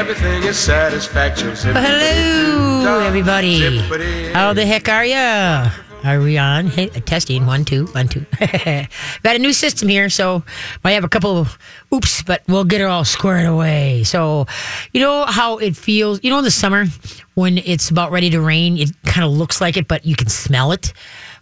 Everything is satisfaction. Hello, everybody. How the heck are ya? Are we on? Hey, testing. One, two, one, two. Got a new system here, so might have a couple of oops, but we'll get it all squared away. So, you know how it feels? You know, in the summer when it's about ready to rain, it kind of looks like it, but you can smell it.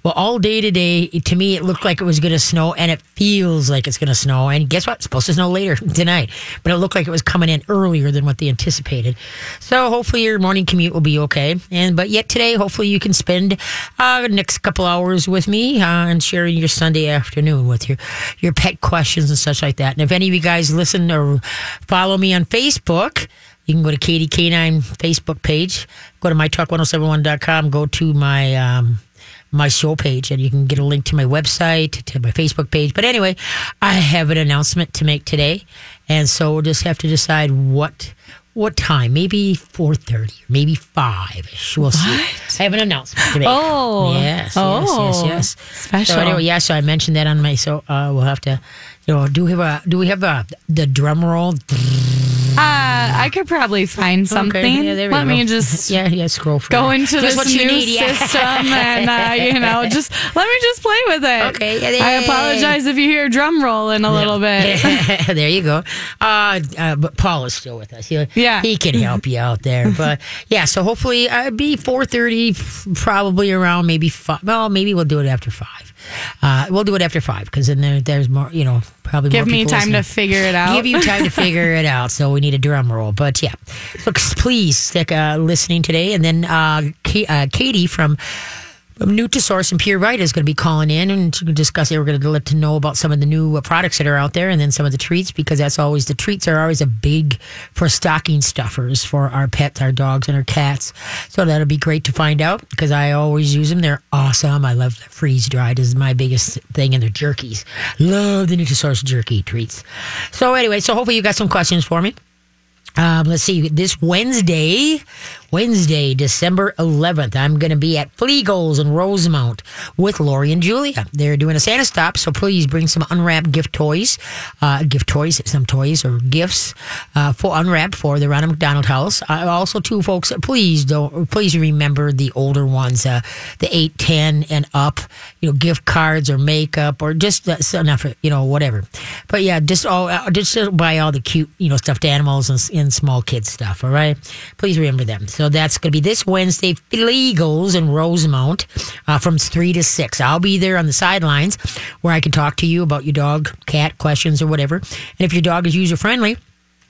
Well, all day today, to me, it looked like it was going to snow, and it feels like it's going to snow. And guess what? It's supposed to snow later tonight, but it looked like it was coming in earlier than what they anticipated. So hopefully your morning commute will be okay. And but yet today, hopefully you can spend uh, next couple hours with me uh, and sharing your Sunday afternoon with your your pet questions and such like that. And if any of you guys listen or follow me on Facebook. You can go to Katie K9 Facebook page, go to mytalk1071.com, go to my um, my show page and you can get a link to my website, to my Facebook page. But anyway, I have an announcement to make today. And so we'll just have to decide what what time? Maybe four thirty, maybe five. We'll see. I have an announcement to make. Oh, yes, oh, yes, yes, yes. special. So anyway, yeah. So I mentioned that on my. So uh, we'll have to. You know, do we have a do we have a the drum roll? Uh, I could probably find something. Yeah, there we Let go. me just yeah, yeah. Scroll through. go into this new need, yeah. system and uh, you know just let me just play with it. Okay, yeah, I apologize if you hear drum roll in a little bit. there you go. Uh, uh, but Paul is still with us. He, Yeah. he can help you out there. But yeah, so hopefully uh, be four thirty, probably around maybe five. Well, maybe we'll do it after five. Uh, we'll do it after five because then there, there's more. You know, probably Give me time to figure it out. Give you time to figure it out. So we need a drum roll. But yeah, so please stick uh, listening today. And then uh, Ka- uh, Katie from. Nutrisource and Pure Vita is going to be calling in and to discuss. We're going to let to know about some of the new uh, products that are out there, and then some of the treats because that's always the treats are always a big for stocking stuffers for our pets, our dogs, and our cats. So that'll be great to find out because I always use them. They're awesome. I love freeze dried is my biggest thing, and their jerkies. Love the Nutrisource jerky treats. So anyway, so hopefully you got some questions for me. Um, let's see. This Wednesday, Wednesday, December 11th, I'm going to be at Fleagles in Rosemount with Lori and Julia. They're doing a Santa stop, so please bring some unwrapped gift toys, uh, gift toys, some toys or gifts uh, for unwrapped for the Ronald McDonald House. Uh, also, two folks, please don't, please remember the older ones, uh, the 8, 10 and up, you know, gift cards or makeup or just uh, enough, you know, whatever. But yeah, just all, uh, just buy all the cute, you know, stuffed animals and, and small kids stuff. All right, please remember them. So that's going to be this Wednesday, Fleagles in Rosemount, uh, from three to six. I'll be there on the sidelines where I can talk to you about your dog, cat questions or whatever. And if your dog is user friendly.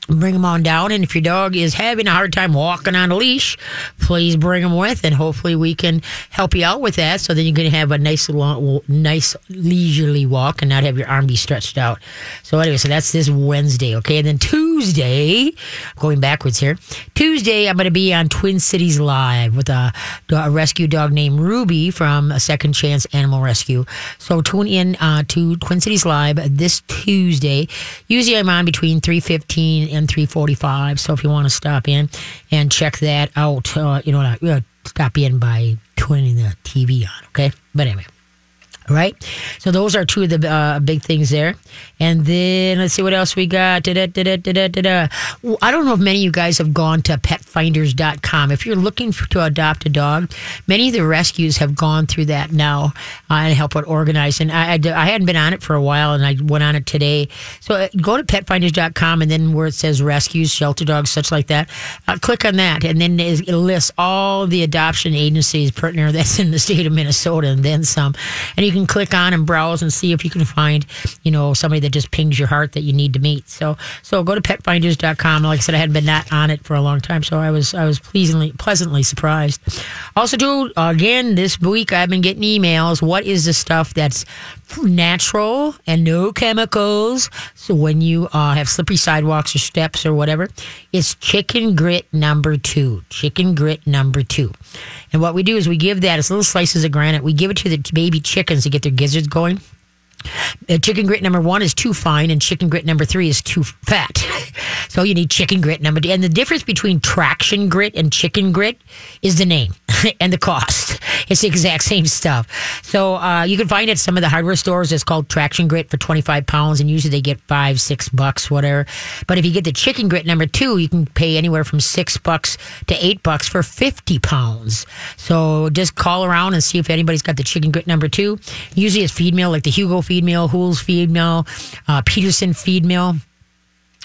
Bring them on down, and if your dog is having a hard time walking on a leash, please bring them with, and hopefully we can help you out with that. So then you can have a nice, long, nice leisurely walk and not have your arm be stretched out. So anyway, so that's this Wednesday, okay. And then Tuesday, going backwards here. Tuesday, I'm going to be on Twin Cities Live with a, a rescue dog named Ruby from a Second Chance Animal Rescue. So tune in uh, to Twin Cities Live this Tuesday. Usually I'm on between 3:15 and 3:45. So if you want to stop in and check that out, uh, you know, uh, stop in by turning the TV on. Okay, but anyway. Right. So those are two of the uh, big things there. And then let's see what else we got. Da-da-da-da-da-da-da. Well, I don't know if many of you guys have gone to petfinders.com. If you're looking for, to adopt a dog, many of the rescues have gone through that now uh, and help out organize. And I, I, I hadn't been on it for a while and I went on it today. So uh, go to petfinders.com and then where it says rescues, shelter dogs, such like that, uh, click on that. And then it lists all the adoption agencies partner that's in the state of Minnesota and then some. And you can click on and browse and see if you can find, you know, somebody that just pings your heart that you need to meet. So, so go to petfinders.com. Like I said, I hadn't been not on it for a long time, so I was I was pleasantly pleasantly surprised. Also, too, again this week I've been getting emails. What is the stuff that's natural and no chemicals? So when you uh, have slippery sidewalks or steps or whatever, it's chicken grit number two. Chicken grit number two. And what we do is we give that as little slices of granite. We give it to the baby chickens to get their gizzards going. Uh, chicken grit number one is too fine, and chicken grit number three is too fat. so you need chicken grit number two. And the difference between traction grit and chicken grit is the name and the cost. It's the exact same stuff. So uh, you can find it at some of the hardware stores. It's called Traction Grit for 25 pounds, and usually they get five, six bucks, whatever. But if you get the chicken grit number two, you can pay anywhere from six bucks to eight bucks for 50 pounds. So just call around and see if anybody's got the chicken grit number two. Usually it's feed meal, like the Hugo feed meal, Hool's feed meal, uh, Peterson feed meal.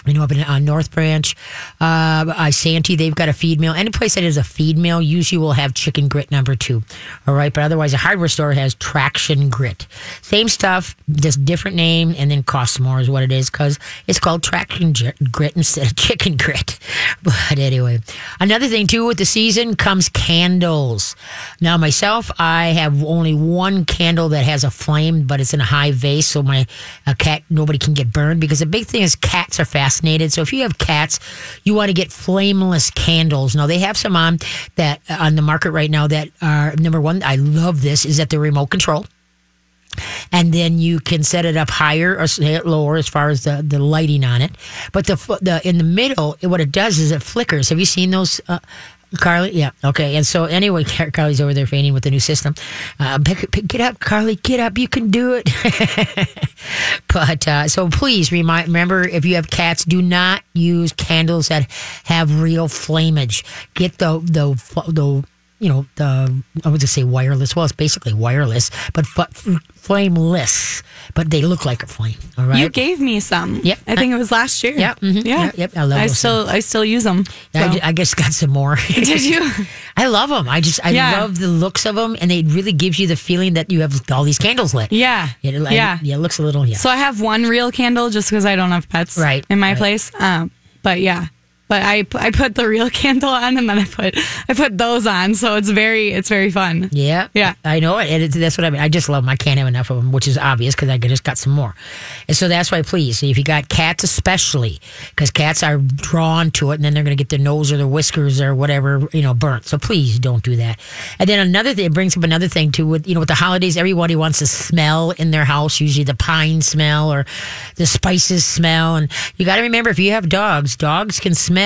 You know, up in uh, North Branch, uh, uh, Santee, they've got a feed mill. Any place that is a feed mill usually will have chicken grit number two. All right. But otherwise, a hardware store has traction grit. Same stuff, just different name, and then costs more is what it is because it's called traction Gr- grit instead of chicken grit. But anyway, another thing too with the season comes candles. Now, myself, I have only one candle that has a flame, but it's in a high vase, so my uh, cat, nobody can get burned because the big thing is cats are fascinated. So if you have cats, you want to get flameless candles. Now they have some on that uh, on the market right now that are number one. I love this is that the remote control. And then you can set it up higher or lower as far as the, the lighting on it. But the the in the middle, what it does is it flickers. Have you seen those? Uh, Carly, yeah, okay. And so anyway, Carly's over there fainting with the new system. Uh, pick, pick, get up, Carly, get up. You can do it. but uh, so please remind, remember if you have cats, do not use candles that have real flamage. Get the the the you know the I would just say wireless. Well, it's basically wireless, but flameless. But they look like a flame. All right. You gave me some. Yep. I think it was last year. Yep, mhm, Yeah. yeah, yep, I love I those still I still use them. I, I guess got some more. Did you? I love them. I just I Yeah. love the looks of them, and it really gives you the feeling that you have all these candles lit. Yeah. It, I- yeah. yeah. It looks a little yeah. So I have one real candle just because I don't have pets Right, in my right. place. Um, but yeah, but I I put the real candle on and then I put I put those on, so it's very it's very fun. Yeah, Yeah. I know it. And that's what I mean. I just love them. I can't have enough of them, which is obvious because I just got some more. And so that's why, please, if you got cats, especially because cats are drawn to it, and then they're going to get their nose or their whiskers or whatever you know burnt. So please don't do that. And then another thing, it brings up another thing too. With you know, with the holidays, everybody wants to smell in their house. Usually the pine smell or the spices smell, and you got to remember if you have dogs, dogs can smell.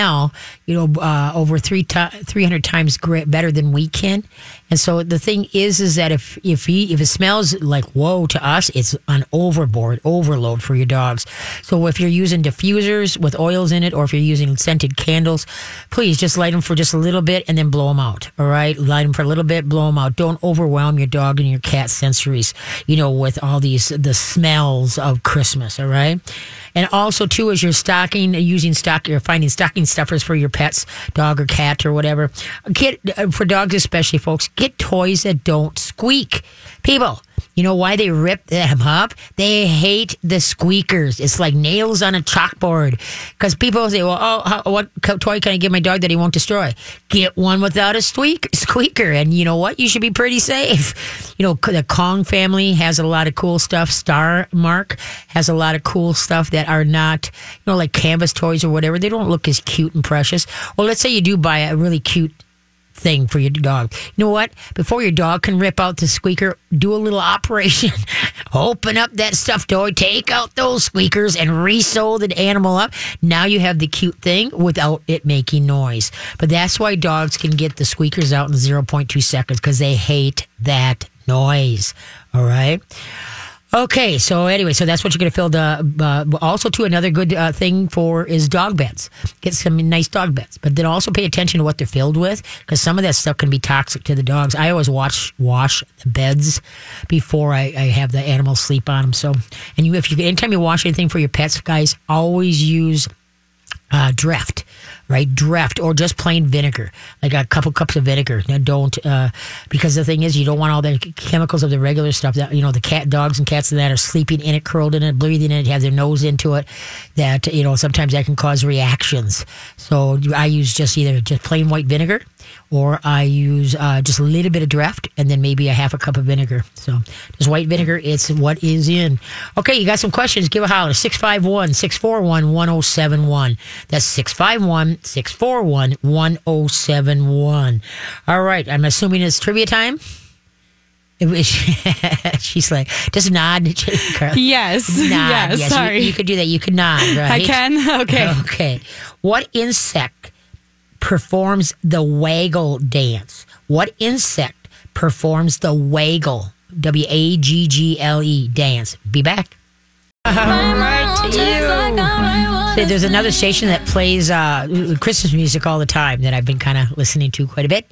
You know, uh, over three ti 300 times great, better than we can. And so the thing is, is that if if he if it smells like whoa to us, it's an overboard overload for your dogs. So if you're using diffusers with oils in it, or if you're using scented candles, please just light them for just a little bit and then blow them out. All right, light them for a little bit, blow them out. Don't overwhelm your dog and your cat's sensories. You know, with all these the smells of Christmas. All right. And also, too, as you're stocking, using stock, you're finding stocking stuffers for your pets, dog or cat or whatever. Get uh, for dogs, especially, folks. Get toys that don't squeak. People, you know why they rip them up? They hate the squeakers. It's like nails on a chalkboard. Because people say, "Well, oh, how, what toy can I give my dog that he won't destroy?" Get one without a squeak, squeaker, and you know what? You should be pretty safe. You know, the Kong family has a lot of cool stuff. Star Mark has a lot of cool stuff that are not, you know, like canvas toys or whatever. They don't look as cute and precious. Well, let's say you do buy a really cute thing for your dog. You know what? Before your dog can rip out the squeaker, do a little operation. Open up that stuffed toy, take out those squeakers, and re-sew the animal up. Now you have the cute thing without it making noise. But that's why dogs can get the squeakers out in 0.2 seconds because they hate that noise. All right. Okay, so anyway, so that's what you're going to fill the. Uh, also, to another good uh, thing for is dog beds. Get some nice dog beds, but then also pay attention to what they're filled with because some of that stuff can be toxic to the dogs. I always watch wash the beds before I, I have the animals sleep on them. So, and you, if you anytime you wash anything for your pets, guys, always use uh, Dreft, right? Dreft or just plain vinegar, like a couple cups of vinegar. Now, don't, uh, because the thing is, you don't want all the chemicals of the regular stuff that, you know, the cat, dogs and cats and that are sleeping in it, curled in it, breathing in it, have their nose into it, that, you know, sometimes that can cause reactions. So I use just either just plain white vinegar or I use uh, just a little bit of Dreft and then maybe a half a cup of vinegar. So just white vinegar, it's what is in. Okay, you got some questions? Give a holler. 651 641 1071. That's 651 641 1071. All right, I'm assuming it's trivia time. It was, she's like, just nod. Carly. Yes. Nod. yes. you- Sorry. You, could do that. You could nod, right? I can. Okay. Okay. What insect performs the waggle dance? What insect performs the Waggle, W A G G L E dance. Be back. Right. There's another station that plays uh, Christmas music all the time that I've been kind of listening to quite a bit.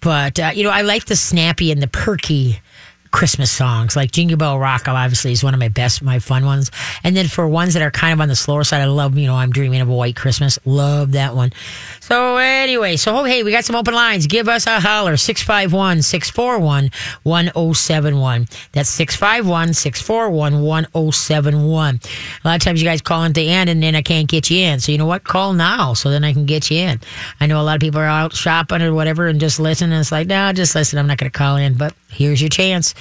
But, uh, you know, I like the snappy and the perky Christmas songs. Like Jingle Bell Rock, obviously, is one of my best, my fun ones. And then for ones that are kind of on the slower side, I love, you know, I'm Dreaming of a White Christmas. Love that one. So, anyway, so oh, hey, we got some open lines. Give us a holler 651 641 1071. That's 651 641 1071. A lot of times you guys call at the end and then I can't get you in. So, you know what? Call now so then I can get you in. I know a lot of people are out shopping or whatever and just listen. And it's like, no, just listen. I'm not going to call in. But here's your chance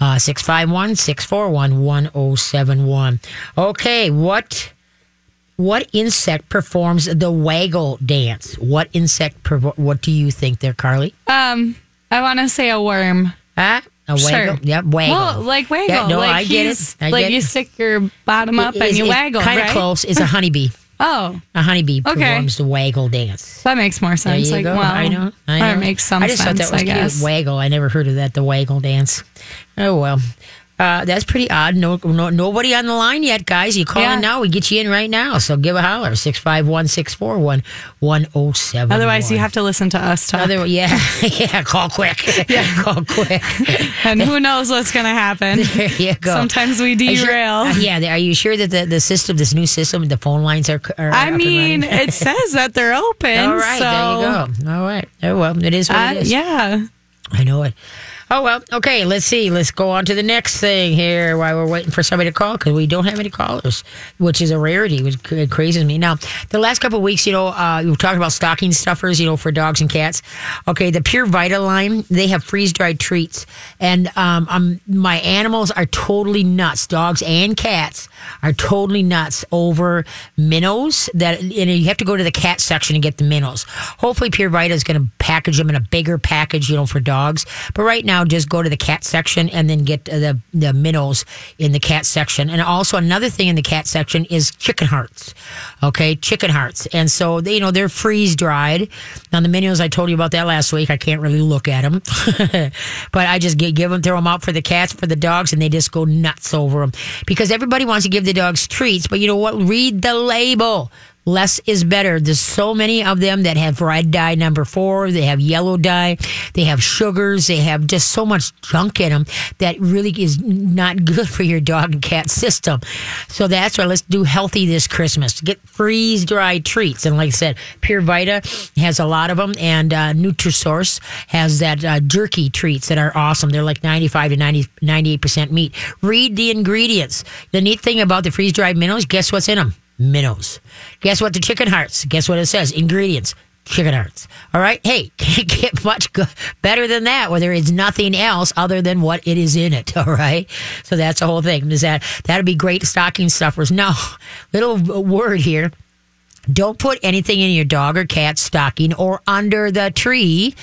uh, 651 641 1071. Okay, what. What insect performs the waggle dance? What insect? pervo- What do you think there, Carly? Um, I want to say a worm. Ah, a waggle. Sure. Yep, waggle. Well, like waggle. Yeah, no, like I get it. I like get you it. stick your bottom up and you waggle, Kind of right? close. Is a honeybee. Oh, A honeybee Okay. performs the waggle dance. that makes more There sense. you like, go. well, I know. I know. It makes some I just sense, thought that was I guess. cute. Waggle. I never heard of that. The waggle dance. Oh well. Uh, that's pretty odd. No, no, nobody on the line yet, guys. You call Yeah. in now, we get you in right now. So give a holler 651 641 1071. Otherwise, you have to listen to us talk. Other, yeah, yeah, call quick. Yeah, call quick. and who knows what's going to happen. There you go. Sometimes we Are you sure- derail. uh, yeah, are you sure that the, the system, this new system, the phone lines are? are I mean, it says that they're open. All right, so, there you go. All right. Oh well, it is what uh, it is. yeah. I know it. Oh well, okay. Let's see. Let's go on to the next thing here while we're waiting for somebody to call because we don't have any callers, which is a rarity. Which crazes me. Now, the last couple weeks, you know, uh, we talking about stocking stuffers, you know, for dogs and cats. Okay, the Pure Vita line, they have freeze dried treats, and um, um, my animals are totally nuts. Dogs and cats are totally nuts over minnows. That and you have to go to the cat section and get the minnows. Hopefully, Pure Vita is going to package them in a bigger package, you know, for dogs. But right now, just go to the cat section and then get uh, the the minnows in the cat section. And also another thing in the cat section is chicken hearts. Okay, chicken hearts, and so they, you know, they're freeze dried. Now the minnows, I told you about that last week. I can't really look at them, but I just get, give them, throw them out for the cats, for the dogs, and they just go nuts over them because everybody wants to give the dogs treats. But you know what? Read the label. Less is better. There's so many of them that have red dye number four. They have yellow dye. They have sugars. They have just so much junk in them that really is not good for your dog and cat system. So that's why let's do healthy this Christmas. Get freeze dried treats. And like I said, Pure Vita has a lot of them, and uh, Nutrisource has that uh, jerky treats that are awesome. They're like 95 to 90, 98% meat. Read the ingredients. The neat thing about the freeze dried minnows, guess what's in them? Minnows. Guess what? The chicken hearts. Guess what it says? Ingredients. Chicken hearts. All right. Hey, can't get much go- better than that where there is nothing else other than what it is in it. All right. So that's the whole thing. Is that that'd be great stocking stuffers. No, little word here. Don't put anything in your dog or cat stocking or under the tree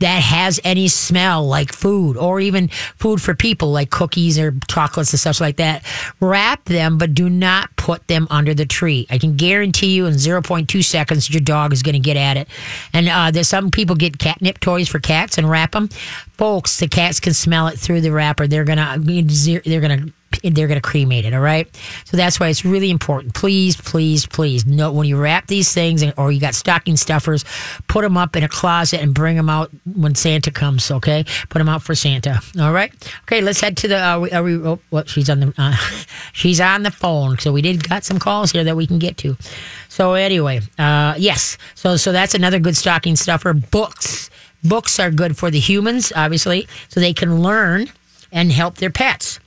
that has any smell like food or even food for people like cookies or chocolates and such like that. Wrap them, but do not put them under the tree. I can guarantee you in 0.2 seconds your dog is going to get at it. And uh, there's some people get catnip toys for cats and wrap them. Folks, the cats can smell it through the wrapper. They're gonna they're gonna they're going to cremate it. All right. So that's why it's really important. Please, please, please note when you wrap these things and, or you got stocking stuffers, put them up in a closet and bring them out when Santa comes. Okay. Put them out for Santa. All right. Okay. Let's head to the, uh, we- are we, oh, what? She's on the, uh, she's on the phone. So we did got some calls here that we can get to. So anyway, uh, yes. So, so that's another good stocking stuffer. Books. Books are good for the humans, obviously, so they can learn and help their pets.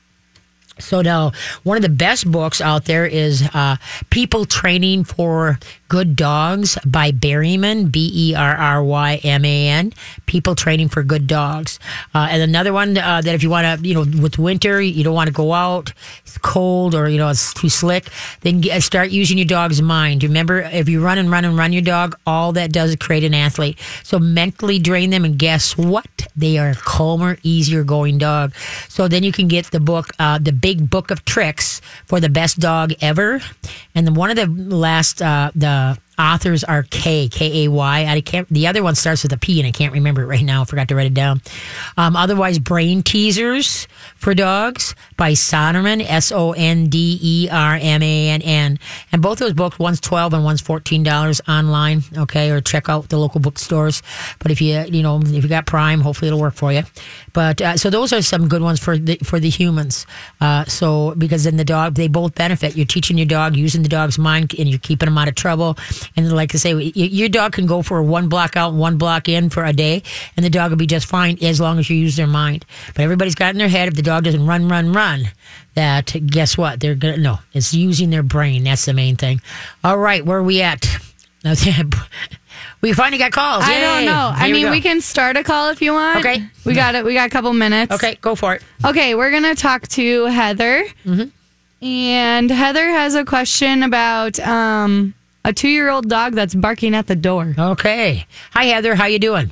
So now, one of the best books out there is uh, "People Training for Good Dogs" by Berryman, B E R R Y M A N. People Training for Good Dogs, uh, and another one uh, that if you want to, you know, with winter you don't want to go out, it's cold or you know it's too slick, then get, start using your dog's mind. Remember, if you run and run and run your dog, all that does is create an athlete. So mentally drain them, and guess what? They are a calmer, easier going dog. So then you can get the book, uh, the Big Book of Tricks for the best dog ever. And one of the last, uh, the authors are K K A Y. I can't. The other one starts with a P, and I can't remember it right now. I forgot to write it down. Um, otherwise, Brain Teasers for Dogs by Sondermann S O N D E R M A N N. And both those books, one's twelve and one's fourteen dollars online. Okay, or check out the local bookstores. But if you you know if you got Prime, hopefully it'll work for you. But uh, so those are some good ones for the for the humans. Uh, so because then the dog, they both benefit. You're teaching your dog using the dog's mind, and you're keeping them out of trouble. And like I say, your dog can go for one block out, one block in for a day, and the dog will be just fine as long as you use their mind. But everybody's got in their head if the dog doesn't run, run, run. That guess what? They're gonna no. It's using their brain. That's the main thing. All right, where are we at? We finally got calls. I don't Yay. know. I mean, go. we can start a call if you want. Okay. We got it. We got a couple minutes. Okay, go for it. Okay, we're gonna talk to Heather, Mm-hmm. and Heather has a question about um, a two-year-old dog that's barking at the door. Okay. Hi Heather, how you doing?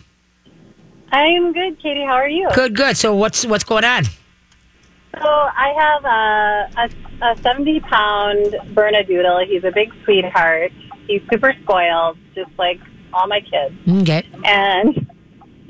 I'm good, Katie. How are you? Good, good. So what's what's going on? So I have a, a, a 70 pound Bernedoodle. He's a big sweetheart. He's super spoiled, just like all my kids. Okay. And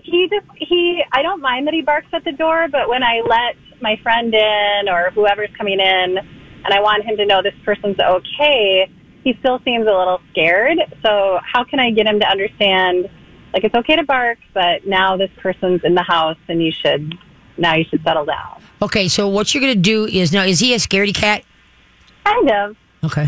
he just, he, I don't mind that he barks at the door, but when I let my friend in or whoever's coming in and I want him to know this person's okay, he still seems a little scared. So how can I get him to understand, like, it's okay to bark, but now this person's in the house and you should, now you should settle down. Okay, so what you're gonna do is now is he a scaredy cat? Kind of. Okay.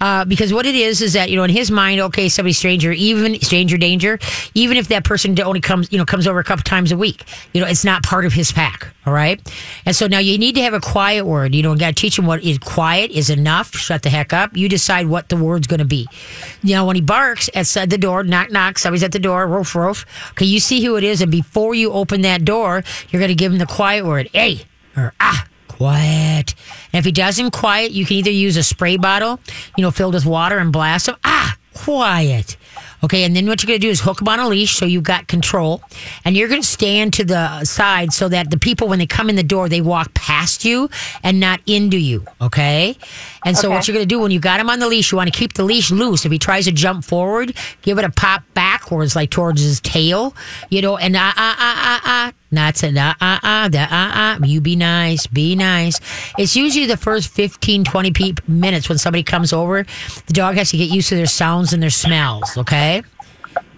Uh, because what it is is that you know in his mind, okay, somebody stranger, even stranger danger, even if that person only comes, you know, comes over a couple times a week, you know, it's not part of his pack. All right, and so now you need to have a quiet word. You know, got to teach him what is quiet is enough. Shut the heck up. You decide what the word's going to be. You know, when he barks outside the door, knock knock, somebody's at the door, roof roof. Okay, you see who it is, and before you open that door, you're going to give him the quiet word, hey or ah quiet. And if he doesn't quiet, you can either use a spray bottle, you know, filled with water and blast him. Ah, quiet. Okay, and then what you're going to do is hook him on a leash so you've got control. And you're going to stand to the side so that the people, when they come in the door, they walk past you and not into you. Okay? And so, what you're going to do when you got him on the leash, you want to keep the leash loose. If he tries to jump forward, give it a pop backwards, like towards his tail, you know, and ah, ah, ah, ah, ah. Not to ah, ah, ah, the ah, ah. You be nice, be nice. It's usually the first 15, 20 pe- minutes when somebody comes over. The dog has to get used to their sounds and their smells, okay?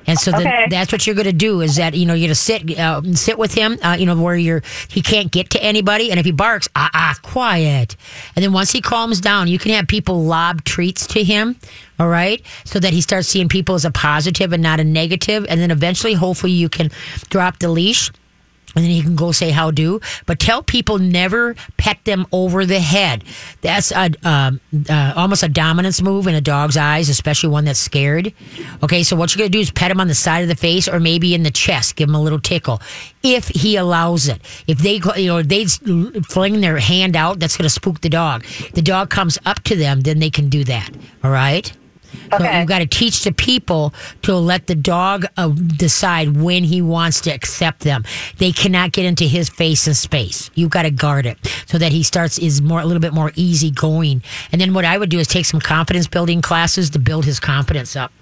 And so Okay. that's what you're going to do is that you know you're going to sit uh, sit with him, uh, you know where you're he can't get to anybody, and if he barks, ah ah, quiet. And then once he calms down, you can have people lob treats to him, all right, so that he starts seeing people as a positive and not a negative, and then eventually, hopefully, you can drop the leash. And then he can go say how do, but tell people never pet them over the head. That's a um, uh, almost a dominance move in a dog's eyes, especially one that's scared. Okay, so what you're gonna do is pet him on the side of the face or maybe in the chest, give him a little tickle, if he allows it. If they, you know, they fling their hand out, that's gonna spook the dog. The dog comes up to them, then they can do that. All right. So Okay. you've got to teach the people to let the dog uh, decide when he wants to accept them. They cannot get into his face and space. You've got to guard it so that he starts is more a little bit more easy going. And then what I would do is take some confidence building classes to build his confidence up.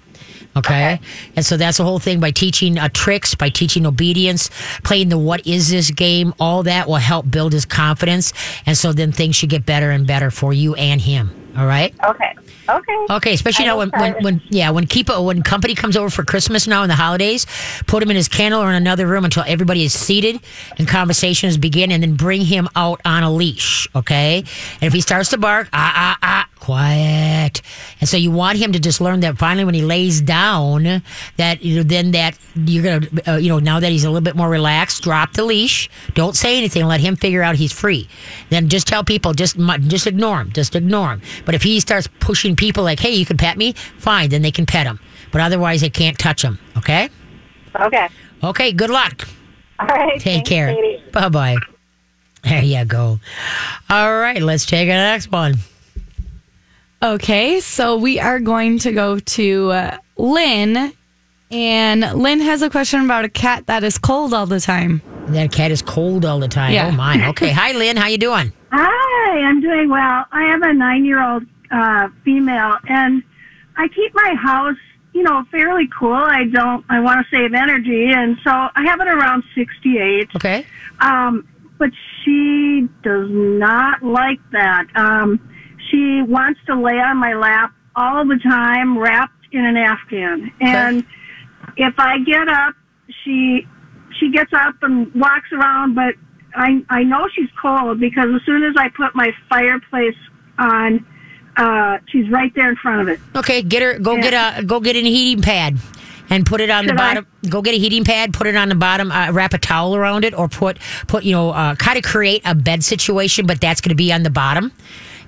Okay? And so that's the whole thing by teaching uh, tricks, by teaching obedience, playing the what is this game, all that will help build his confidence. And so then things should get better and better for you and him. All right? Okay. Okay. Okay, especially I now when, when, when yeah when keep when company comes over for Christmas now in the holidays, put him in his kennel or in another room until everybody is seated and conversations begin, and then bring him out on a leash. Okay, and if he starts to bark, ah ah ah, quiet. And so you want him to just learn that finally when he lays down, that you know, then that you're gonna uh, you know now that he's a little bit more relaxed, drop the leash. Don't say anything. Let him figure out he's free. Then just tell people just just ignore him. Just ignore him. But if he starts pushing people like, "Hey, you can pet me," fine. Then they can pet him. But otherwise, they can't touch him. Okay. Okay. Okay. Good luck. All right. Take care. Bye bye. There you go. All right. Let's take the next one. Okay, so we are going to go to uh, Lynn, and Lynn has a question about a cat that is cold all the time. That cat is cold all the time. Yeah. Oh my. Okay. Hi, Lynn. How you doing? Hi, I'm doing well. I have a nine year old uh, female, and I keep my house, you know, fairly cool. I don't, I want to save energy. And so I have it around 68. Okay. Um, but she does not like that. Um, she wants to lay on my lap all the time, wrapped in an Afghan. And if I get up, she she gets up and walks around. But I I know she's cold because as soon as I put my fireplace on, uh, she's right there in front of it. Okay, get her. Go Yeah. get a. Go get a heating pad, and put it on the Should I? bottom. Go get a heating pad. Put it on the bottom. Uh, wrap a towel around it, or put put you know uh, kind of create a bed situation, but that's going to be on the bottom.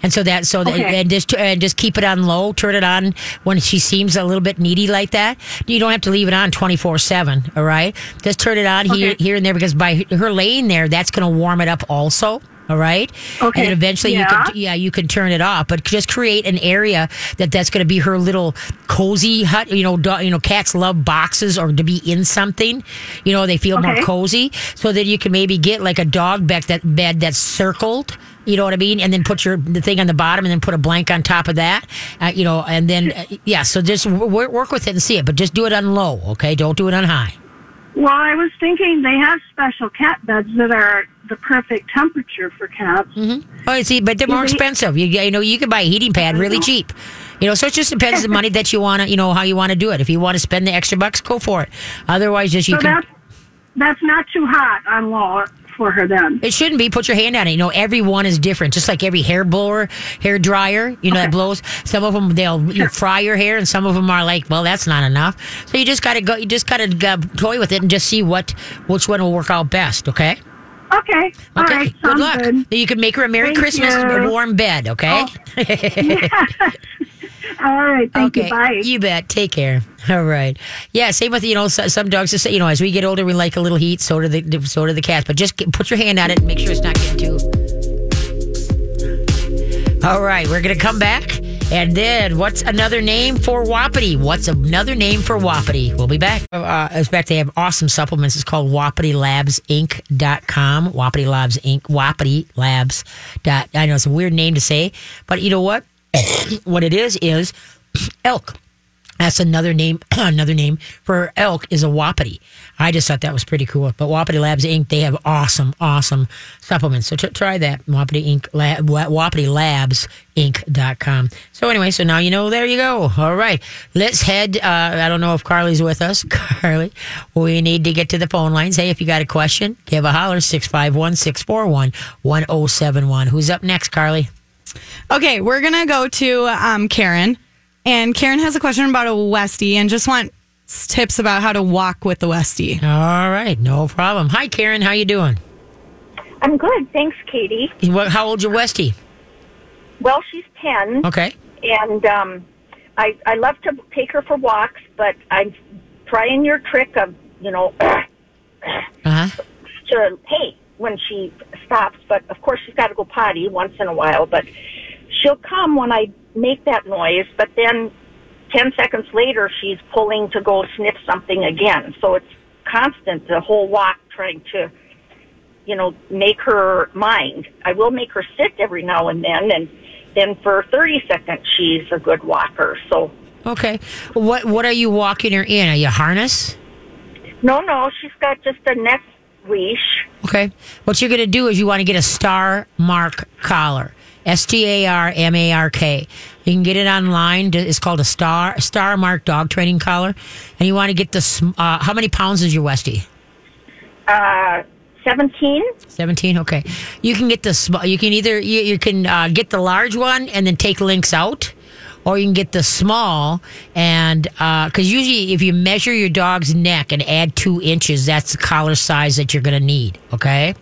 And so that so that and just and just keep it on low. Turn it on when she seems a little bit needy like that. You don't have to leave it on twenty four seven. All right, just turn it on here Okay. here and there because by her laying there, that's going to warm it up also. All right. Okay. And then eventually you Yeah. can yeah, you can turn it off, but just create an area that that's going to be her little cozy hut. You know, do, you know, cats love boxes or to be in something. You know, they feel more cozy, so that you can maybe get like a dog bed that bed that's circled. You know what I mean? And then put your the thing on the bottom, and then put a blank on top of that. Uh, you know, and then uh, yeah. So just work, work with it and see it, but just do it on low. Okay, don't do it on high. Well, I was thinking they have special cat beds that are the perfect temperature for cats. Oh, you see, but they're more expensive. You, you know, you can buy a heating pad really cheap. You know, so it just depends the money that you want to, you know, how you want to do it. If you want to spend the extra bucks, go for it. Otherwise, just you So can. that's that's not too hot on low for her then. It shouldn't be. Put your hand on it. You know, everyone is different. Just like every hair blower, hair dryer, you know, that blows. Some of them they'll you fry your hair, and some of them are like, well, that's not enough. So you just got to go. You just got to uh, toy with it and just see what which one will work out best. Okay. Okay. Okay. right. good luck. good. You can make her a Merry Thank Christmas you. and a warm bed. Okay. All right. Thank okay. you. Bye. You bet. Take care. All right. Yeah. Same with you know some dogs. Just say you know as we get older we like a little heat. So do the so do the cats. But just get, put your hand on it and make sure it's not getting too. All right. We're gonna come back. And then, what's another name for Wapiti? What's another name for Wapiti? We'll be back. Uh, in fact, they have awesome supplements. It's called WapitiLabsInc.com. Wapiti Labs Inc. Wapiti Labs. Dot, I know it's a weird name to say, but you know what? what it is is elk. That's another name. another name for elk is a wapiti. I just thought that was pretty cool. But Wapiti Labs Inc. They have awesome, awesome supplements. So t- try that. Wapiti Inc. Wapiti Labs Inc.com. So anyway, so now you know. There you go. All right, let's head. Uh, I don't know if Carly's with us. Carly, we need to get to the phone lines. Hey, if you got a question, give a holler 651 641 1071. Who's up next, Carly? Okay, we're gonna go to um, Karen, and Karen has a question about a Westie, and just wants tips about how to walk with the Westie. All right, no problem. Hi, Karen. How you doing? I'm good, thanks, Katie. What, how old's your Westie? Well, she's 10, Okay. and um, I, I love to take her for walks, but I'm trying your trick of, you know, Uh huh. to, hey, when she stops, but of course she's got to go potty once in a while, but she'll come when I make that noise, but then 10 seconds later she's pulling to go sniff something again. So it's constant, the whole walk trying to, you know, make her mind. I will make her sit every now and then, and then for 30 seconds she's a good walker. So, Okay. What What are you walking her in? Are you harness? no, no, she's got just a neck leash. Okay. What you're going to do is you want to get a star mark collar. S T A R M A R K. You can get it online. It's called a star star mark dog training collar, and you want to get the. Uh, how many pounds is your Westie? Uh, 17? 17 okay you can get the small you can either you, you can uh, get the large one and then take links out or you can get the small and uh, because usually if you measure your dog's neck and add two inches that's the collar size that you're going to need okay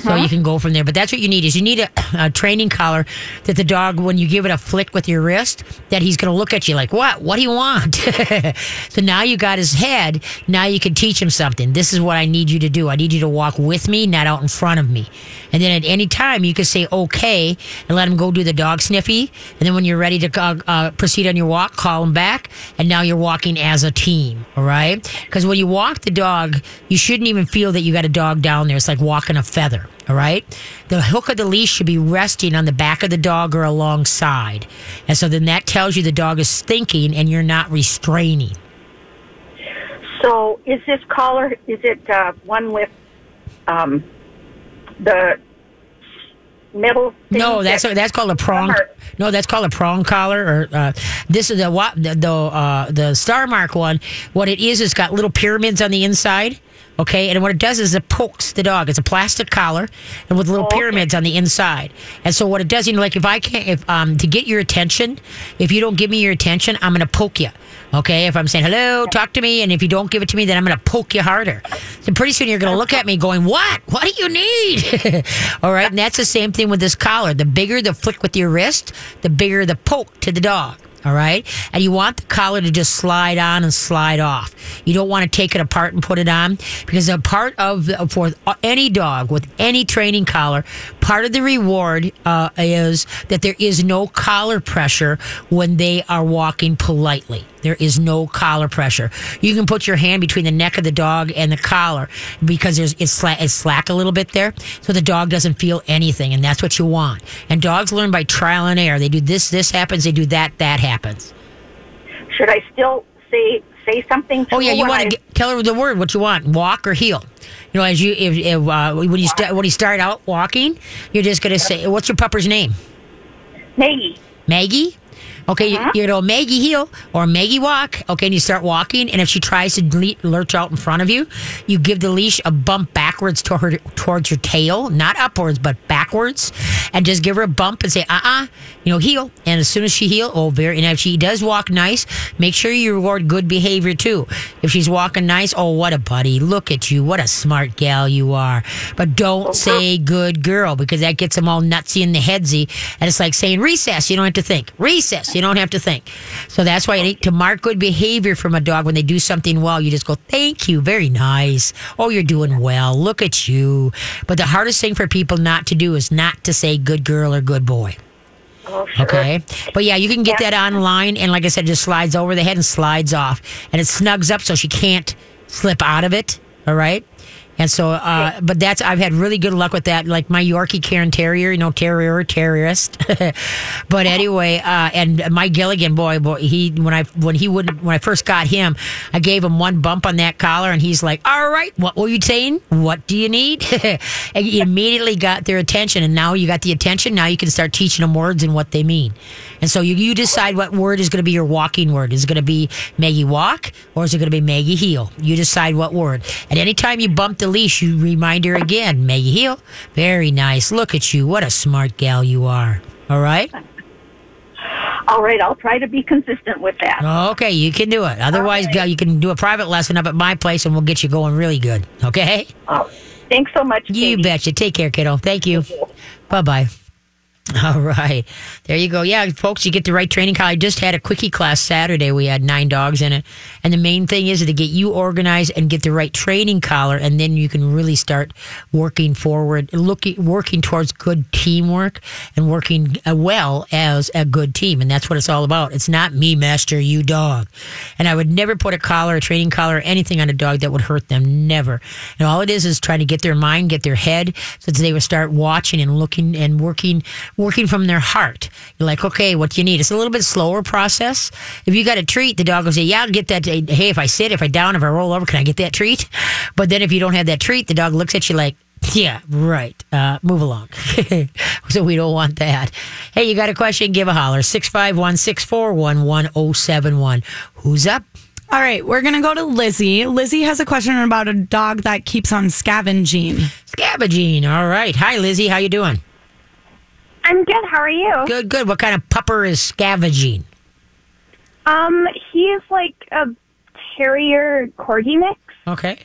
so you can go from there. But that's what you need is you need a, a training collar that the dog when you give it a flick with your wrist that he's going to look at you like what? What do you want? So now you got his head. Now you can teach him something. This is what i need you to do. I need you to walk with me not out in front of me. And then at any time you can say okay and let him go do the dog sniffy. And then when you're ready to uh, uh, proceed on your walk call him back. And now you're walking as a team all right? Because when you walk the dog you shouldn't even feel that you got a dog down there. It's like walking a feather together. All right. The hook of the leash should be resting on the back of the dog or alongside. And so then that tells you the dog is thinking and you're not restraining. So is this collar, is it uh, one with um, the metal thing No, that's that- that's called a prong. No, that's called a prong collar. Or uh, this is the what the the, uh, the Star Mark one. What it is, it's got little pyramids on the inside. Okay, and what it does is it pokes the dog. It's a plastic collar and with little Oh, okay. pyramids on the inside. And so what it does, you know, like if I can't, if um to get your attention, if you don't give me your attention, I'm gonna poke you. Okay, if I'm saying hello, talk to me, and if you don't give it to me, then I'm gonna poke you harder. So pretty soon you're gonna look at me going, "What? What do you need?" All right, and that's the same thing with this collar. The bigger the flick with your wrist, the bigger the poke to the dog. All right. And you want the collar to just slide on and slide off. You don't want to take it apart and put it on because a part of, for any dog with any training collar, part of the reward uh, is that there is no collar pressure when they are walking politely. There is no collar pressure. You can put your hand between the neck of the dog and the collar because there's it's slack, it's slack a little bit there, so the dog doesn't feel anything, and that's what you want. And dogs learn by trial and error. They do this, this happens. They do that, that happens. Should I still say say something? To Oh yeah, you want to tell her the word what you want. Walk or heel. You know, as you if, if uh, when you start when you start out walking, you're just gonna say, "What's your pupper's name?" Maggie. Maggie. Okay, you, you know Maggie heel or Maggie walk. Okay, and you start walking, and if she tries to le- lurch out in front of you, you give the leash a bump backwards to her, towards her tail, not upwards but backwards, and just give her a bump and say, "Uh, uh you know, heel." And as soon as she heel, oh, very. And if she does walk nice, make sure you reward good behavior too. If she's walking nice, oh, what a buddy! Look at you, what a smart gal you are. But don't say good girl because that gets them all nutsy in the headsy, and it's like saying recess. You don't have to think recess. You don't have to think. So that's why to mark good behavior from a dog when they do something well. You just go, thank you, very nice. Oh, you're doing well. Look at you. But the hardest thing for people not to do is not to say good girl or good boy. Oh, sure. Okay. But yeah, you can get Yeah. that online. And like I said, it just slides over the head and slides off. And it snugs up so she can't slip out of it. All right. And so, uh, but that's, I've had really good luck with that. Like my Yorkie Cairn Terrier, you know, terrier, terrorist. but anyway, uh, and my Gilligan boy, boy, he, when I, when he wouldn't, when I first got him, I gave him one bump on that collar and he's like, all right, what were you saying? What do you need? and he immediately got their attention. And now you got the attention. Now you can start teaching them words and what they mean. And so you, you decide what word is going to be your walking word. Is it going to be Maggie walk or is it going to be Maggie heel? You decide what word. And anytime you bump the leash, you remind her again, Maggie heel. Very nice. Look at you. What a smart gal you are. All right. All right, I'll try to be consistent with that. Okay, you can do it. Otherwise, go, you can do a private lesson up at my place and we'll get you going really good. Okay? Oh, thanks so much. You betcha. Take care, kiddo. Thank you. Bye bye. All right. There you go. Yeah, folks, you get the right training collar. I just had a quickie class Saturday. We had nine dogs in it. And the main thing is to get you organized and get the right training collar. And then you can really start working forward, looking, working towards good teamwork and working uh, well as a good team. And that's what it's all about. It's not me, master, you dog. And I would never put a collar, a training collar, or anything on a dog that would hurt them. Never. And all it is is trying to get their mind, get their head, so that they would start watching and looking and working, working from their heart. You're like, okay, what do you need? It's a little bit slower process. If you got a treat, the dog will say, yeah, I'll get that. Hey, if I sit, if I down, if I roll over, can I get that treat? But then if you don't have that treat, the dog looks at you like, yeah, right. Uh, move along. so we don't want that. Hey, you got a question? Give a holler. 651 641 1071. Who's up? All right, we're gonna go to Lizzie. Lizzie has a question about a dog that keeps on scavenging. Scavenging. All right. Hi, Lizzie. How you doing? I'm good. How are you? Good, good. What kind of pupper is scavenging? Um, he is like a terrier corgi mix. Okay.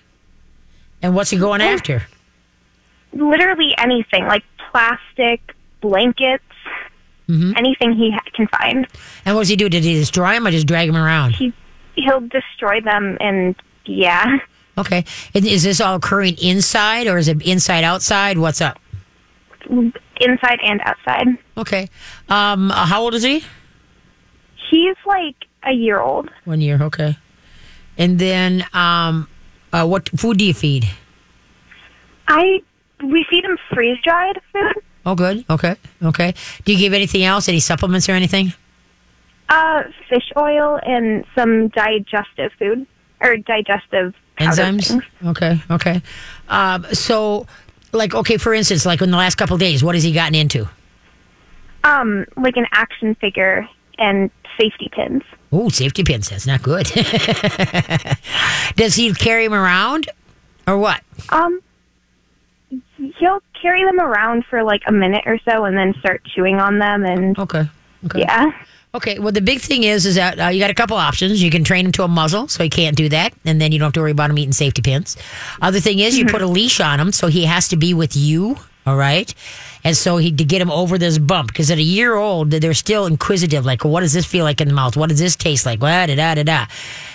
And what's he going after? Literally anything, like plastic, blankets, Mm-hmm. anything he ha- can find. And what does he do? Did he destroy him or just drag him around? He he'll destroy them, and yeah, Okay. And is this all occurring inside or is it inside outside? What's up? Inside and outside. Okay. Um, uh, how old is he? He's like a year old. One year. Okay. And then, um, uh, what food do you feed? I we feed him freeze dried food. Oh, good. Okay. Okay. Do you give anything else? Any supplements or anything? Uh, fish oil and some digestive food or digestive powder Enzymes? things. Okay. Okay. Um, so, like, okay, for instance, like in the last couple of days, what has he gotten into? Um, like an action figure and safety pins. Oh, safety pins. That's not good. Does he carry them around or what? Um, he'll carry them around for like a minute or so and then start chewing on them and Okay. Okay. yeah. Okay. Well, the big thing is, is that uh, you got a couple options. You can train him to a muzzle, so he can't do that, and then you don't have to worry about him eating safety pins. Other thing is, you put a leash on him, so he has to be with you. All right. And so he to get him over this bump because at a year old they're still inquisitive. Like, what does this feel like in the mouth? What does this taste like? Da da da da da.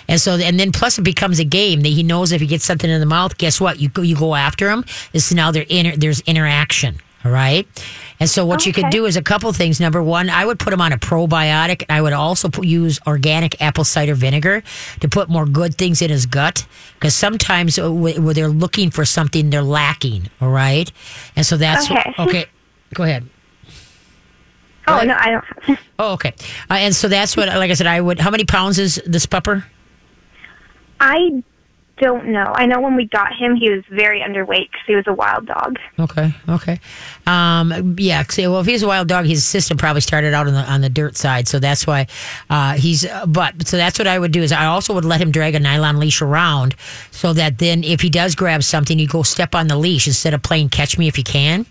And so, and then plus it becomes a game that he knows if he gets something in the mouth, guess what? You go, you go after him. This is now there inter, there's interaction. All right. And so what you could do is a couple things. Number one, I would put him on a probiotic. I would also put, use organic apple cider vinegar to put more good things in his gut because sometimes uh, wh- where they're looking for something, they're lacking. All right. And so that's Okay. okay. Go ahead. Oh no, I don't. Oh, okay. Uh, and so that's what, like I said, I would. How many pounds is this pupper? I don't know. I know when we got him, he was very underweight because he was a wild dog. Okay, okay, um, yeah. 'cause, well, if he's a wild dog, his system probably started out on the on the dirt side, so that's why uh, he's. Uh, but so that's what I would do is I also would let him drag a nylon leash around, so that then if he does grab something, you go step on the leash instead of playing catch me if you can.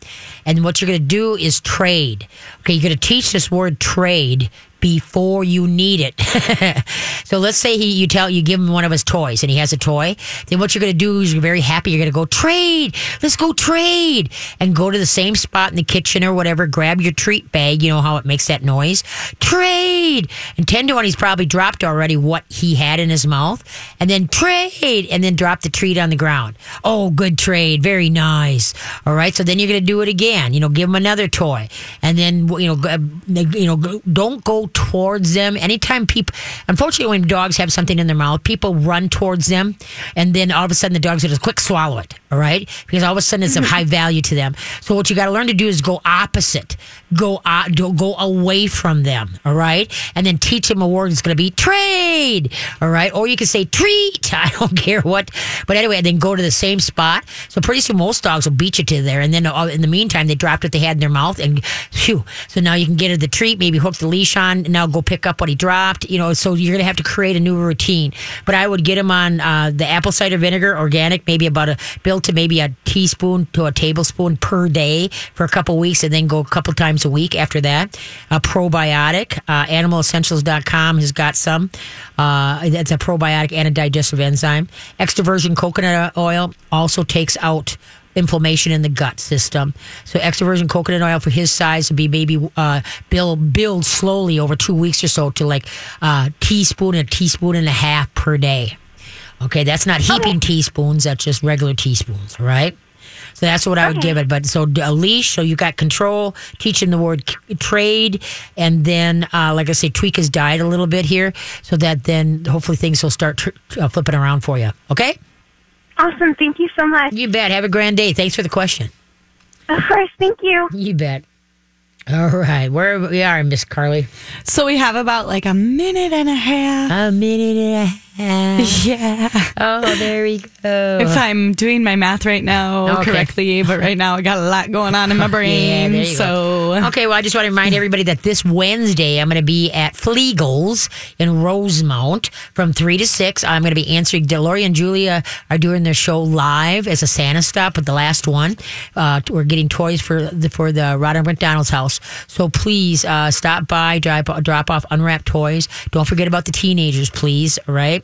And what you're going to do is trade. Okay, you're going to teach this word trade before you need it. so let's say he, you tell, you give him one of his toys and he has a toy. Then what you're going to do is you're very happy. You're going to go trade. Let's go trade and go to the same spot in the kitchen or whatever. Grab your treat bag. You know how it makes that noise. Trade. And 10 to 1, he's probably dropped already what he had in his mouth and then trade and then drop the treat on the ground. Oh, good trade. Very nice. All right. So then you're going to do it again. You know, give him another toy and then, you know, you know, don't go towards them. Anytime people, unfortunately, when dogs have something in their mouth, people run towards them, and then all of a sudden the dog's gonna quick swallow it. All right, because all of a sudden it's of high value to them. So what you got to learn to do is go opposite, go uh, go away from them. All right, and then teach them a word that's gonna be trade. All right, or you can say treat. I don't care what, but anyway, and then go to the same spot. So pretty soon most dogs will beat you to there, and then uh, in the meantime they dropped what they had in their mouth, and phew. So now you can get her the treat, maybe hook the leash on, and now go pick up what he dropped. You know, so you're gonna have to create a new routine. But I would get him on uh, the apple cider vinegar, organic, maybe about a built to maybe a teaspoon to a tablespoon per day for a couple weeks, and then go a couple times a week after that. A probiotic, uh, animalessentials.com has got some. Uh, a probiotic and a digestive enzyme. Extra virgin coconut oil also takes out inflammation in the gut system. So extra virgin coconut oil for his size would be maybe uh, build build slowly over two weeks or so to like a teaspoon, a teaspoon and a half per day. Okay, that's not heaping teaspoons. That's just regular teaspoons, all right? So that's what I would give it. But so a leash, so you got control, teach him the word trade, and then, uh, like I say, tweak his diet a little bit here so that then hopefully things will start tr- uh, flipping around for you. Okay? Awesome. Thank you so much. You bet. Have a grand day. Thanks for the question. Of course. Thank you. You bet. All right, where we are, Miss Carly. So we have about like a minute and a half. A minute and a half. Yeah. Oh, there we go. If I'm doing my math right now Okay. correctly, but right now I got a lot going on in my brain. you so Okay, well, I just want to remind everybody that this Wednesday I'm going to be at Fleagles in Rosemount from 3 to 6. I'm going to be answering. Delory and Julia are doing their show live as a Santa stop with the last one. Uh, we're getting toys for the, for the Ronald McDonald's house. So please uh, stop by, drop, drop off unwrapped toys. Don't forget about the teenagers, please. All right.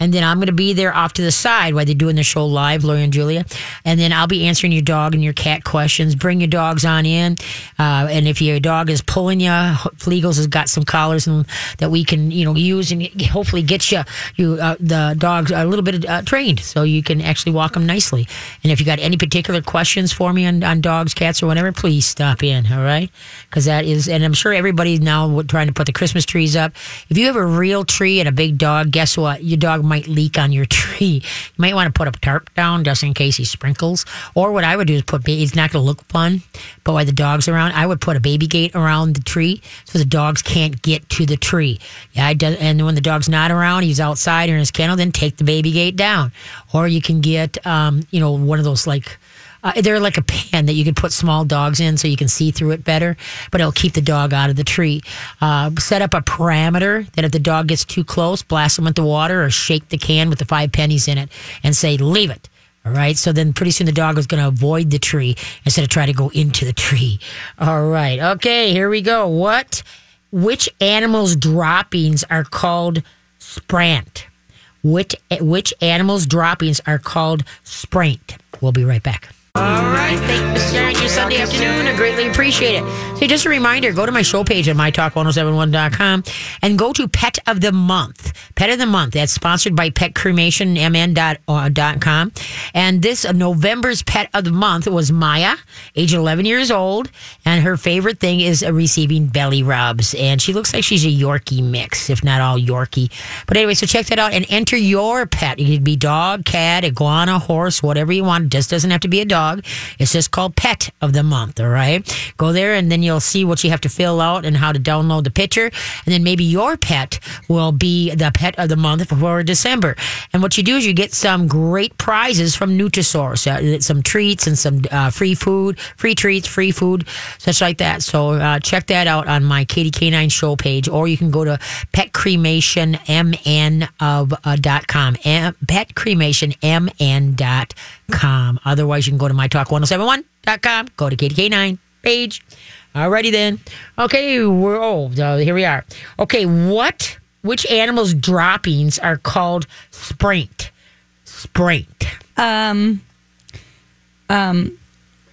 And then I'm going to be there off to the side while they're doing the show live, Lori and Julia. And then I'll be answering your dog and your cat questions. Bring your dogs on in. Uh, and if your dog is pulling you, Fleagles has got some collars and, that we can, you know, use and hopefully get you, you uh, the dogs a little bit uh, trained so you can actually walk them nicely. And if you got any particular questions for me on, on dogs, cats, or whatever, please stop in. All right. Because that is, and I'm sure everybody's now trying to put the Christmas trees up. If you have a real tree and a big dog, guess what? your dog might leak on your tree. You might want to put a tarp down just in case he sprinkles. Or what I would do is put, it's not going to look fun, but while the dog's around, I would put a baby gate around the tree so the dogs can't get to the tree. Yeah, I do, and when the dog's not around, he's outside or in his kennel, then take the baby gate down. Or you can get, um, you know, one of those like, uh, they're like a pan that you can put small dogs in so you can see through it better, but it'll keep the dog out of the tree. Uh, set up a parameter that if the dog gets too close, blast them with the water or shake the can with the five pennies in it and say, leave it. All right. So then pretty soon the dog is going to avoid the tree instead of try to go into the tree. All right. Okay. Here we go. What, which animal's droppings are called spraint? Which, which animal's droppings are called spraint? We'll be right back. All right. Thank you for sharing your Sunday afternoon. I greatly appreciate it. So, just a reminder go to my show page at mytalk1071.com and go to Pet of the Month. Pet of the Month. That's sponsored by petcremationmn.com. And this uh, November's Pet of the Month was Maya, age 11 years old. And her favorite thing is uh, receiving belly rubs. And she looks like she's a Yorkie mix, if not all Yorkie. But anyway, so check that out and enter your pet. It could be dog, cat, iguana, horse, whatever you want. It just doesn't have to be a dog. It's just called Pet of the Month. All right. Go there and then you'll see what you have to fill out and how to download the picture. And then maybe your pet will be the pet of the month for December. And what you do is you get some great prizes from Nutrisource, uh, some treats and some uh, free food, free treats, free food, such like that. So uh, check that out on my Katie K9 show page, or you can go to petcremationmn.com, uh, petcremationmn.com. Otherwise, you can go to mytalk1071.com, go to Katie K9 page. Alrighty then. Okay, we're oh, uh, here we are. Okay, what? Which animal's droppings are called spraint? Spraint. Um, um,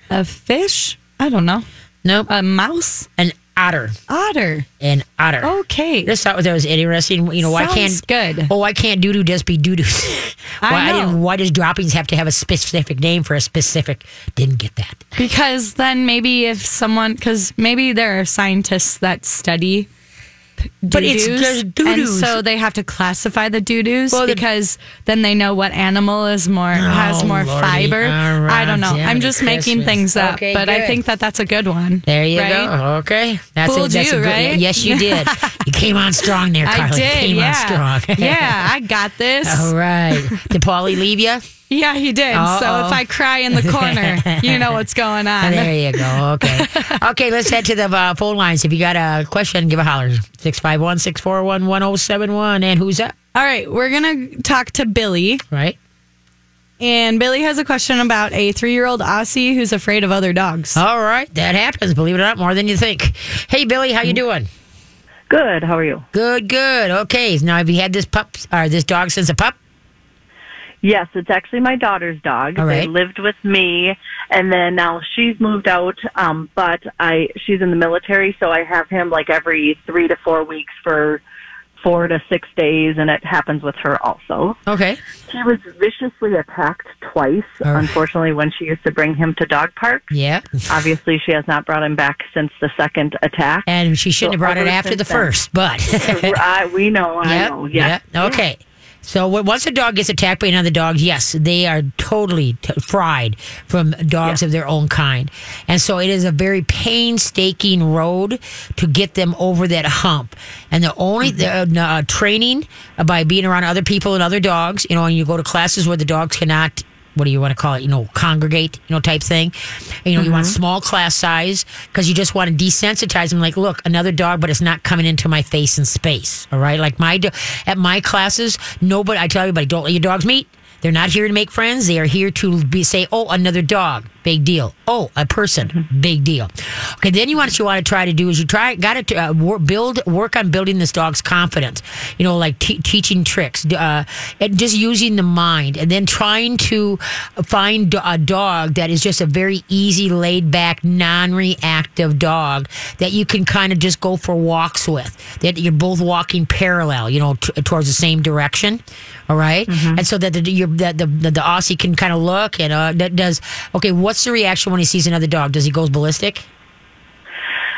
a fish? I don't know. Nope. A mouse? An otter. Otter. An otter. Okay. Just thought that was interesting. You know, why Sounds can't good. Oh, why can't doo doo just be doo doo? I why, know. didn't, why does droppings have to have a specific name for a specific? Didn't get that. Because then maybe if someone, because maybe there are scientists that study But it's just and doo-doos. so they have to classify the doo-doos Well, the- because then they know what animal is more oh, has Oh, more Lordy. fiber. All right, I don't know. I'm Jiminy just making Christmas. things up, Okay, but I good. think that that's a good one. There you right? go. Okay, that's Fooled That's you, a good, right? Yes, you did. you came on strong there, I Carly. did. Came yeah. on strong. yeah, I got this. All right. Did Paulie leave you? Yeah, he did. So Uh-oh. if I cry in the corner, you know what's going on. There you go. Okay. Okay, let's head to the uh, phone lines. If you got a question, give a holler. 651 641 1071. And who's up? All right, we're gonna talk to Billy, Right? and Billy has a question about a three-year-old Aussie who's afraid of other dogs. All right. That happens, believe it or not, more than you think. Hey, Billy, how you doing? Good. How are you? Good, good. Okay. Now, have you had this pup or this dog since a pup? Yes, it's actually my daughter's dog. They lived with me, and then now she's moved out. Um, but I she's in the military, so I have him like every three to four weeks for four to six days, and it happens with her also. Okay. She was viciously attacked twice. Unfortunately, when she used to bring him to dog parks. Yeah. Obviously, she has not brought him back since the second attack. And she shouldn't So have brought it after the then- first, but. I, we know. I Yep, know. Yes. yep. Okay. So once a dog gets attacked by another dog, yes, they are totally t- fried from dogs of their own kind, and so it is a very painstaking road to get them over that hump. And the only the, uh, training by being around other people and other dogs, you know, and you go to classes where the dogs cannot what do you want to call it? You know, congregate, you know, type thing. And, you know, you want mm-hmm. small class size because you just want to desensitize them. Like, look, another dog, but it's not coming into my face and space. All right. Like my, do- at my classes, nobody, I tell everybody, don't let your dogs meet. They're not here to make friends. They are here to be say, oh, another dog, big deal. Oh, a person, big deal. Okay, then you want what you want to try to do is you try got to uh, wor- build work on building this dog's confidence. You know, like te- teaching tricks, uh, and just using the mind, and then trying to find a dog that is just a very easy, laid back, non-reactive dog that you can kind of just go for walks with. That you're both walking parallel, you know, t- towards the same direction. All right? and so that the you're, that the, the the Aussie can kind of look and uh, that does okay. What's the reaction when he sees another dog? Does he go ballistic?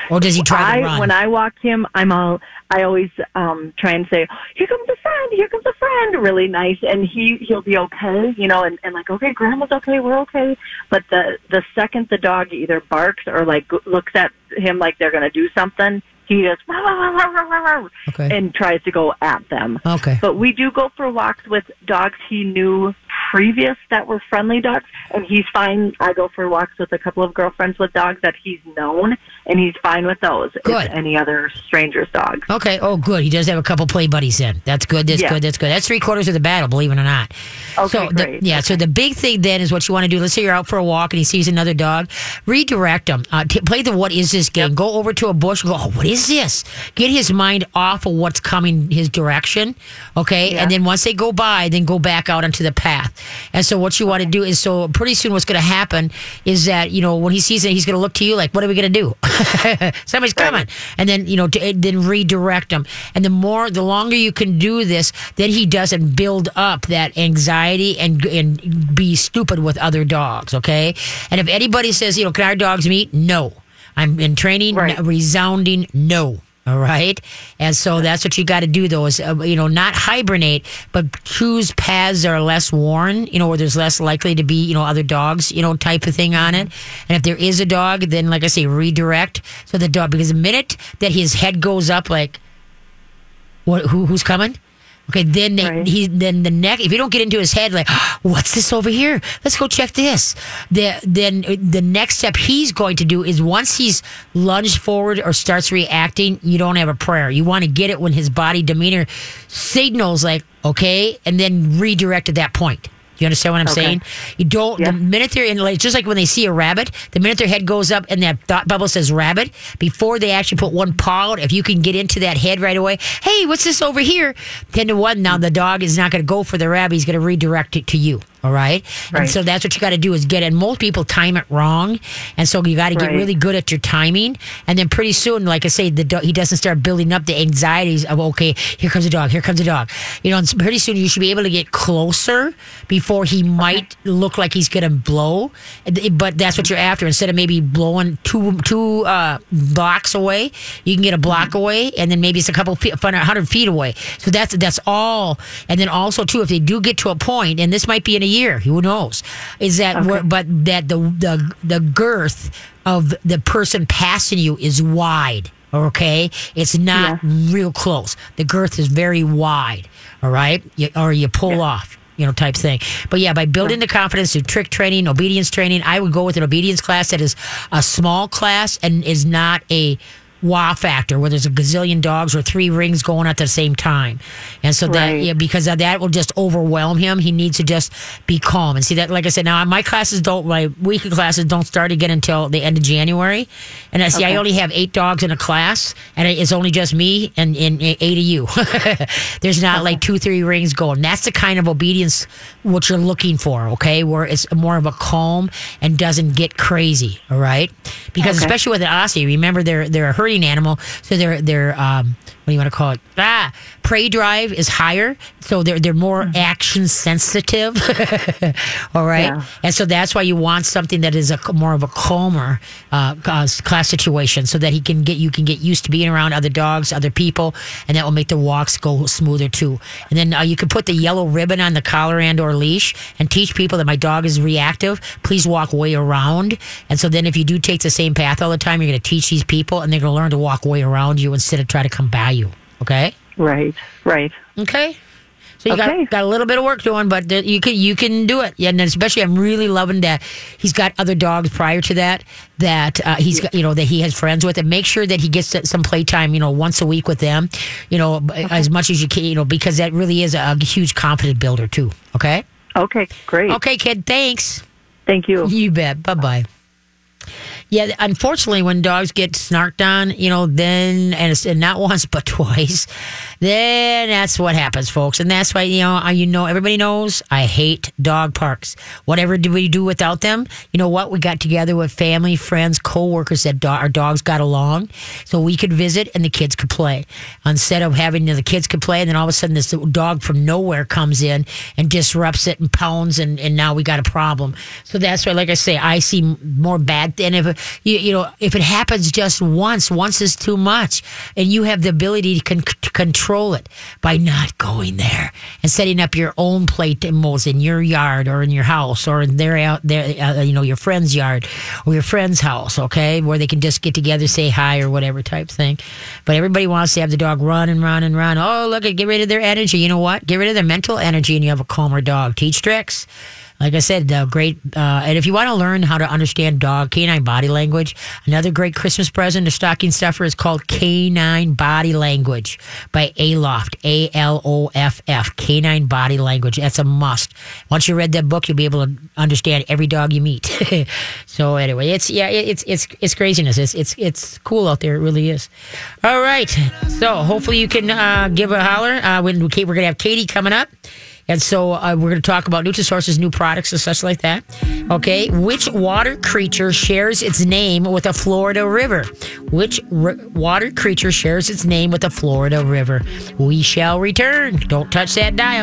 Or does he try to run? When I walk him, I'm all. I always um try and say, "Here comes a friend. Here comes a friend." Really nice, and he he'll be okay, you know, and and like, okay, grandma's okay, we're okay. But the the second the dog either barks or like looks at him like they're gonna do something, he just Okay. and tries to go at them. Okay. But we do go for walks with dogs he knew previous that were friendly dogs, and he's fine. I go for walks with a couple of girlfriends with dogs that he's known, and he's fine with those. Good. If any other strangers' dogs. Okay. Oh, good. He does have a couple play buddies in. That's good. That's Yeah. good. That's good. That's three quarters of the battle, believe it or not. Okay, so the, great. yeah. So the big thing then is what you want to do. Let's say you're out for a walk and he sees another dog. Redirect him. Uh, t- play the what is this game. Go over to a bush. and Go. Oh, what is this? Get his mind off of what's coming his direction. Okay. And then once they go by, then go back out onto the path. And so what you want to do is so pretty soon what's going to happen is that you know when he sees it, he's going to look to you like, what are we going to do? Somebody's coming. And then you know to, eh, then redirect him. And the more, the longer you can do this, then he doesn't build up that anxiety and and be stupid with other dogs. Okay. And if anybody says, you know, can our dogs meet? No. I'm in training. Right. Resounding no. All right. And so that's what you got to do, though, is, uh, you know, not hibernate, but choose paths that are less worn, you know, where there's less likely to be, you know, other dogs, you know, type of thing on it. And if there is a dog, then, like I say, redirect. So the dog, because the minute that his head goes up, like, what, who, who's coming? Okay, then they, Right. he then the next if you don't get into his head like what's this over here? Let's go check this. The, then uh, the next step he's going to do is once he's lunged forward or starts reacting, you don't have a prayer. You want to get it when his body demeanor signals like okay, and then redirect at that point. You understand what I'm Okay. saying? You don't. Yeah. The minute they're in, like, just like when they see a rabbit, the minute their head goes up and that thought bubble says rabbit, before they actually put one paw out, if you can get into that head right away, hey, what's this over here? Ten to one. Now the dog is not going to go for the rabbit; he's going to redirect it to you. All right. And so that's what you got to do is get it. Most people time it wrong, and so you got to get Right. really good at your timing. And then pretty soon, like I say, the do- he doesn't start building up the anxieties of okay, here comes a dog, here comes a dog. You know, and pretty soon you should be able to get closer before he might look like he's going to blow. But that's what you're after. Instead of maybe blowing two two uh, blocks away, you can get a block away, and then maybe it's a couple feet, hundred feet away. So that's that's all. And then also too, if they do get to a point, and this might be in a year, who knows? Is that where, but that the the the girth of the person passing you is wide. Okay, it's not real close. The girth is very wide. All right, you, or you pull off you know, type thing. But yeah, by building the confidence through trick training, obedience training, I would go with an obedience class that is a small class and is not a wow factor where there's a gazillion dogs or three rings going at the same time. And so that, Right. yeah, because of that will just overwhelm him. He needs to just be calm. And see that, like I said, now my classes don't, my weekly classes don't start again until the end of January. And I see, I only have eight dogs in a class and it's only just me and, and eight of you. There's not like two, three rings going. That's the kind of obedience what you're looking for, okay? Where it's more of a calm and doesn't get crazy, all right? Because Okay. especially with an Aussie, remember they're they're a herding animal, so they're they're um do you want to call it? Ah, prey drive is higher, so they're they're more action sensitive. all right, Yeah. and so that's why you want something that is a more of a calmer uh, class class situation, so that he can get you can get used to being around other dogs, other people, and that will make the walks go smoother too. And then uh, you can put the yellow ribbon on the collar and or leash, and teach people that my dog is reactive. Please walk way around. And so then if you do take the same path all the time, you're going to teach these people, and they're going to learn to walk way around you instead of try to come by you. Okay. Right, right. Okay. So you Okay. got got a little bit of work doing, but you can you can do it. Yeah, and especially I'm really loving that he's got other dogs prior to that that uh, he's got you know that he has friends with, and make sure that he gets some playtime you know once a week with them, you know as much as you can, you know because that really is a, huge confidence builder too. Okay. Okay, great. Okay, kid. Thanks. Thank you. You bet. Bye bye. Yeah, unfortunately, when dogs get snarked on, you know, then and, and not once but twice, then that's what happens, folks. And that's why you know, you know, everybody knows I hate dog parks. Whatever do we do without them? You know what? We got together with family, friends, co-workers that do- our dogs got along, so we could visit and the kids could play. Instead of having you know, the kids could play, and then all of a sudden this dog from nowhere comes in and disrupts it and pounds, and, and now we got a problem. So that's why, like I say, I see more bad than if you, you know, if it happens just once, once is too much, and you have the ability to, con- to control it by not going there and setting up your own plate tables in your yard or in your house or in their out there, uh, you know, your friend's yard or your friend's house, okay, where they can just get together, say hi or whatever type thing. But everybody wants to have the dog run and run and run. Oh, look at get rid of their energy. You know what? Get rid of their mental energy, and you have a calmer dog. Teach tricks. Like I said, uh, great. Uh, and if you want to learn how to understand dog canine body language, another great Christmas present, a stocking stuffer is called Canine Body Language by Aloff. A L O F F. Canine Body Language. That's a must. Once you read that book, you'll be able to understand every dog you meet. so anyway, it's yeah, it- it's it's it's craziness. It's it's it's cool out there. It really is. All right. So hopefully you can uh, give a holler. Uh, when we, we're gonna have Katie coming up. And so uh, we're going to talk about Nutrisource's new products and such like that. Okay. Which water creature shares its name with a Florida river? Which r- water creature shares its name with a Florida river? We shall return. Don't touch that dial.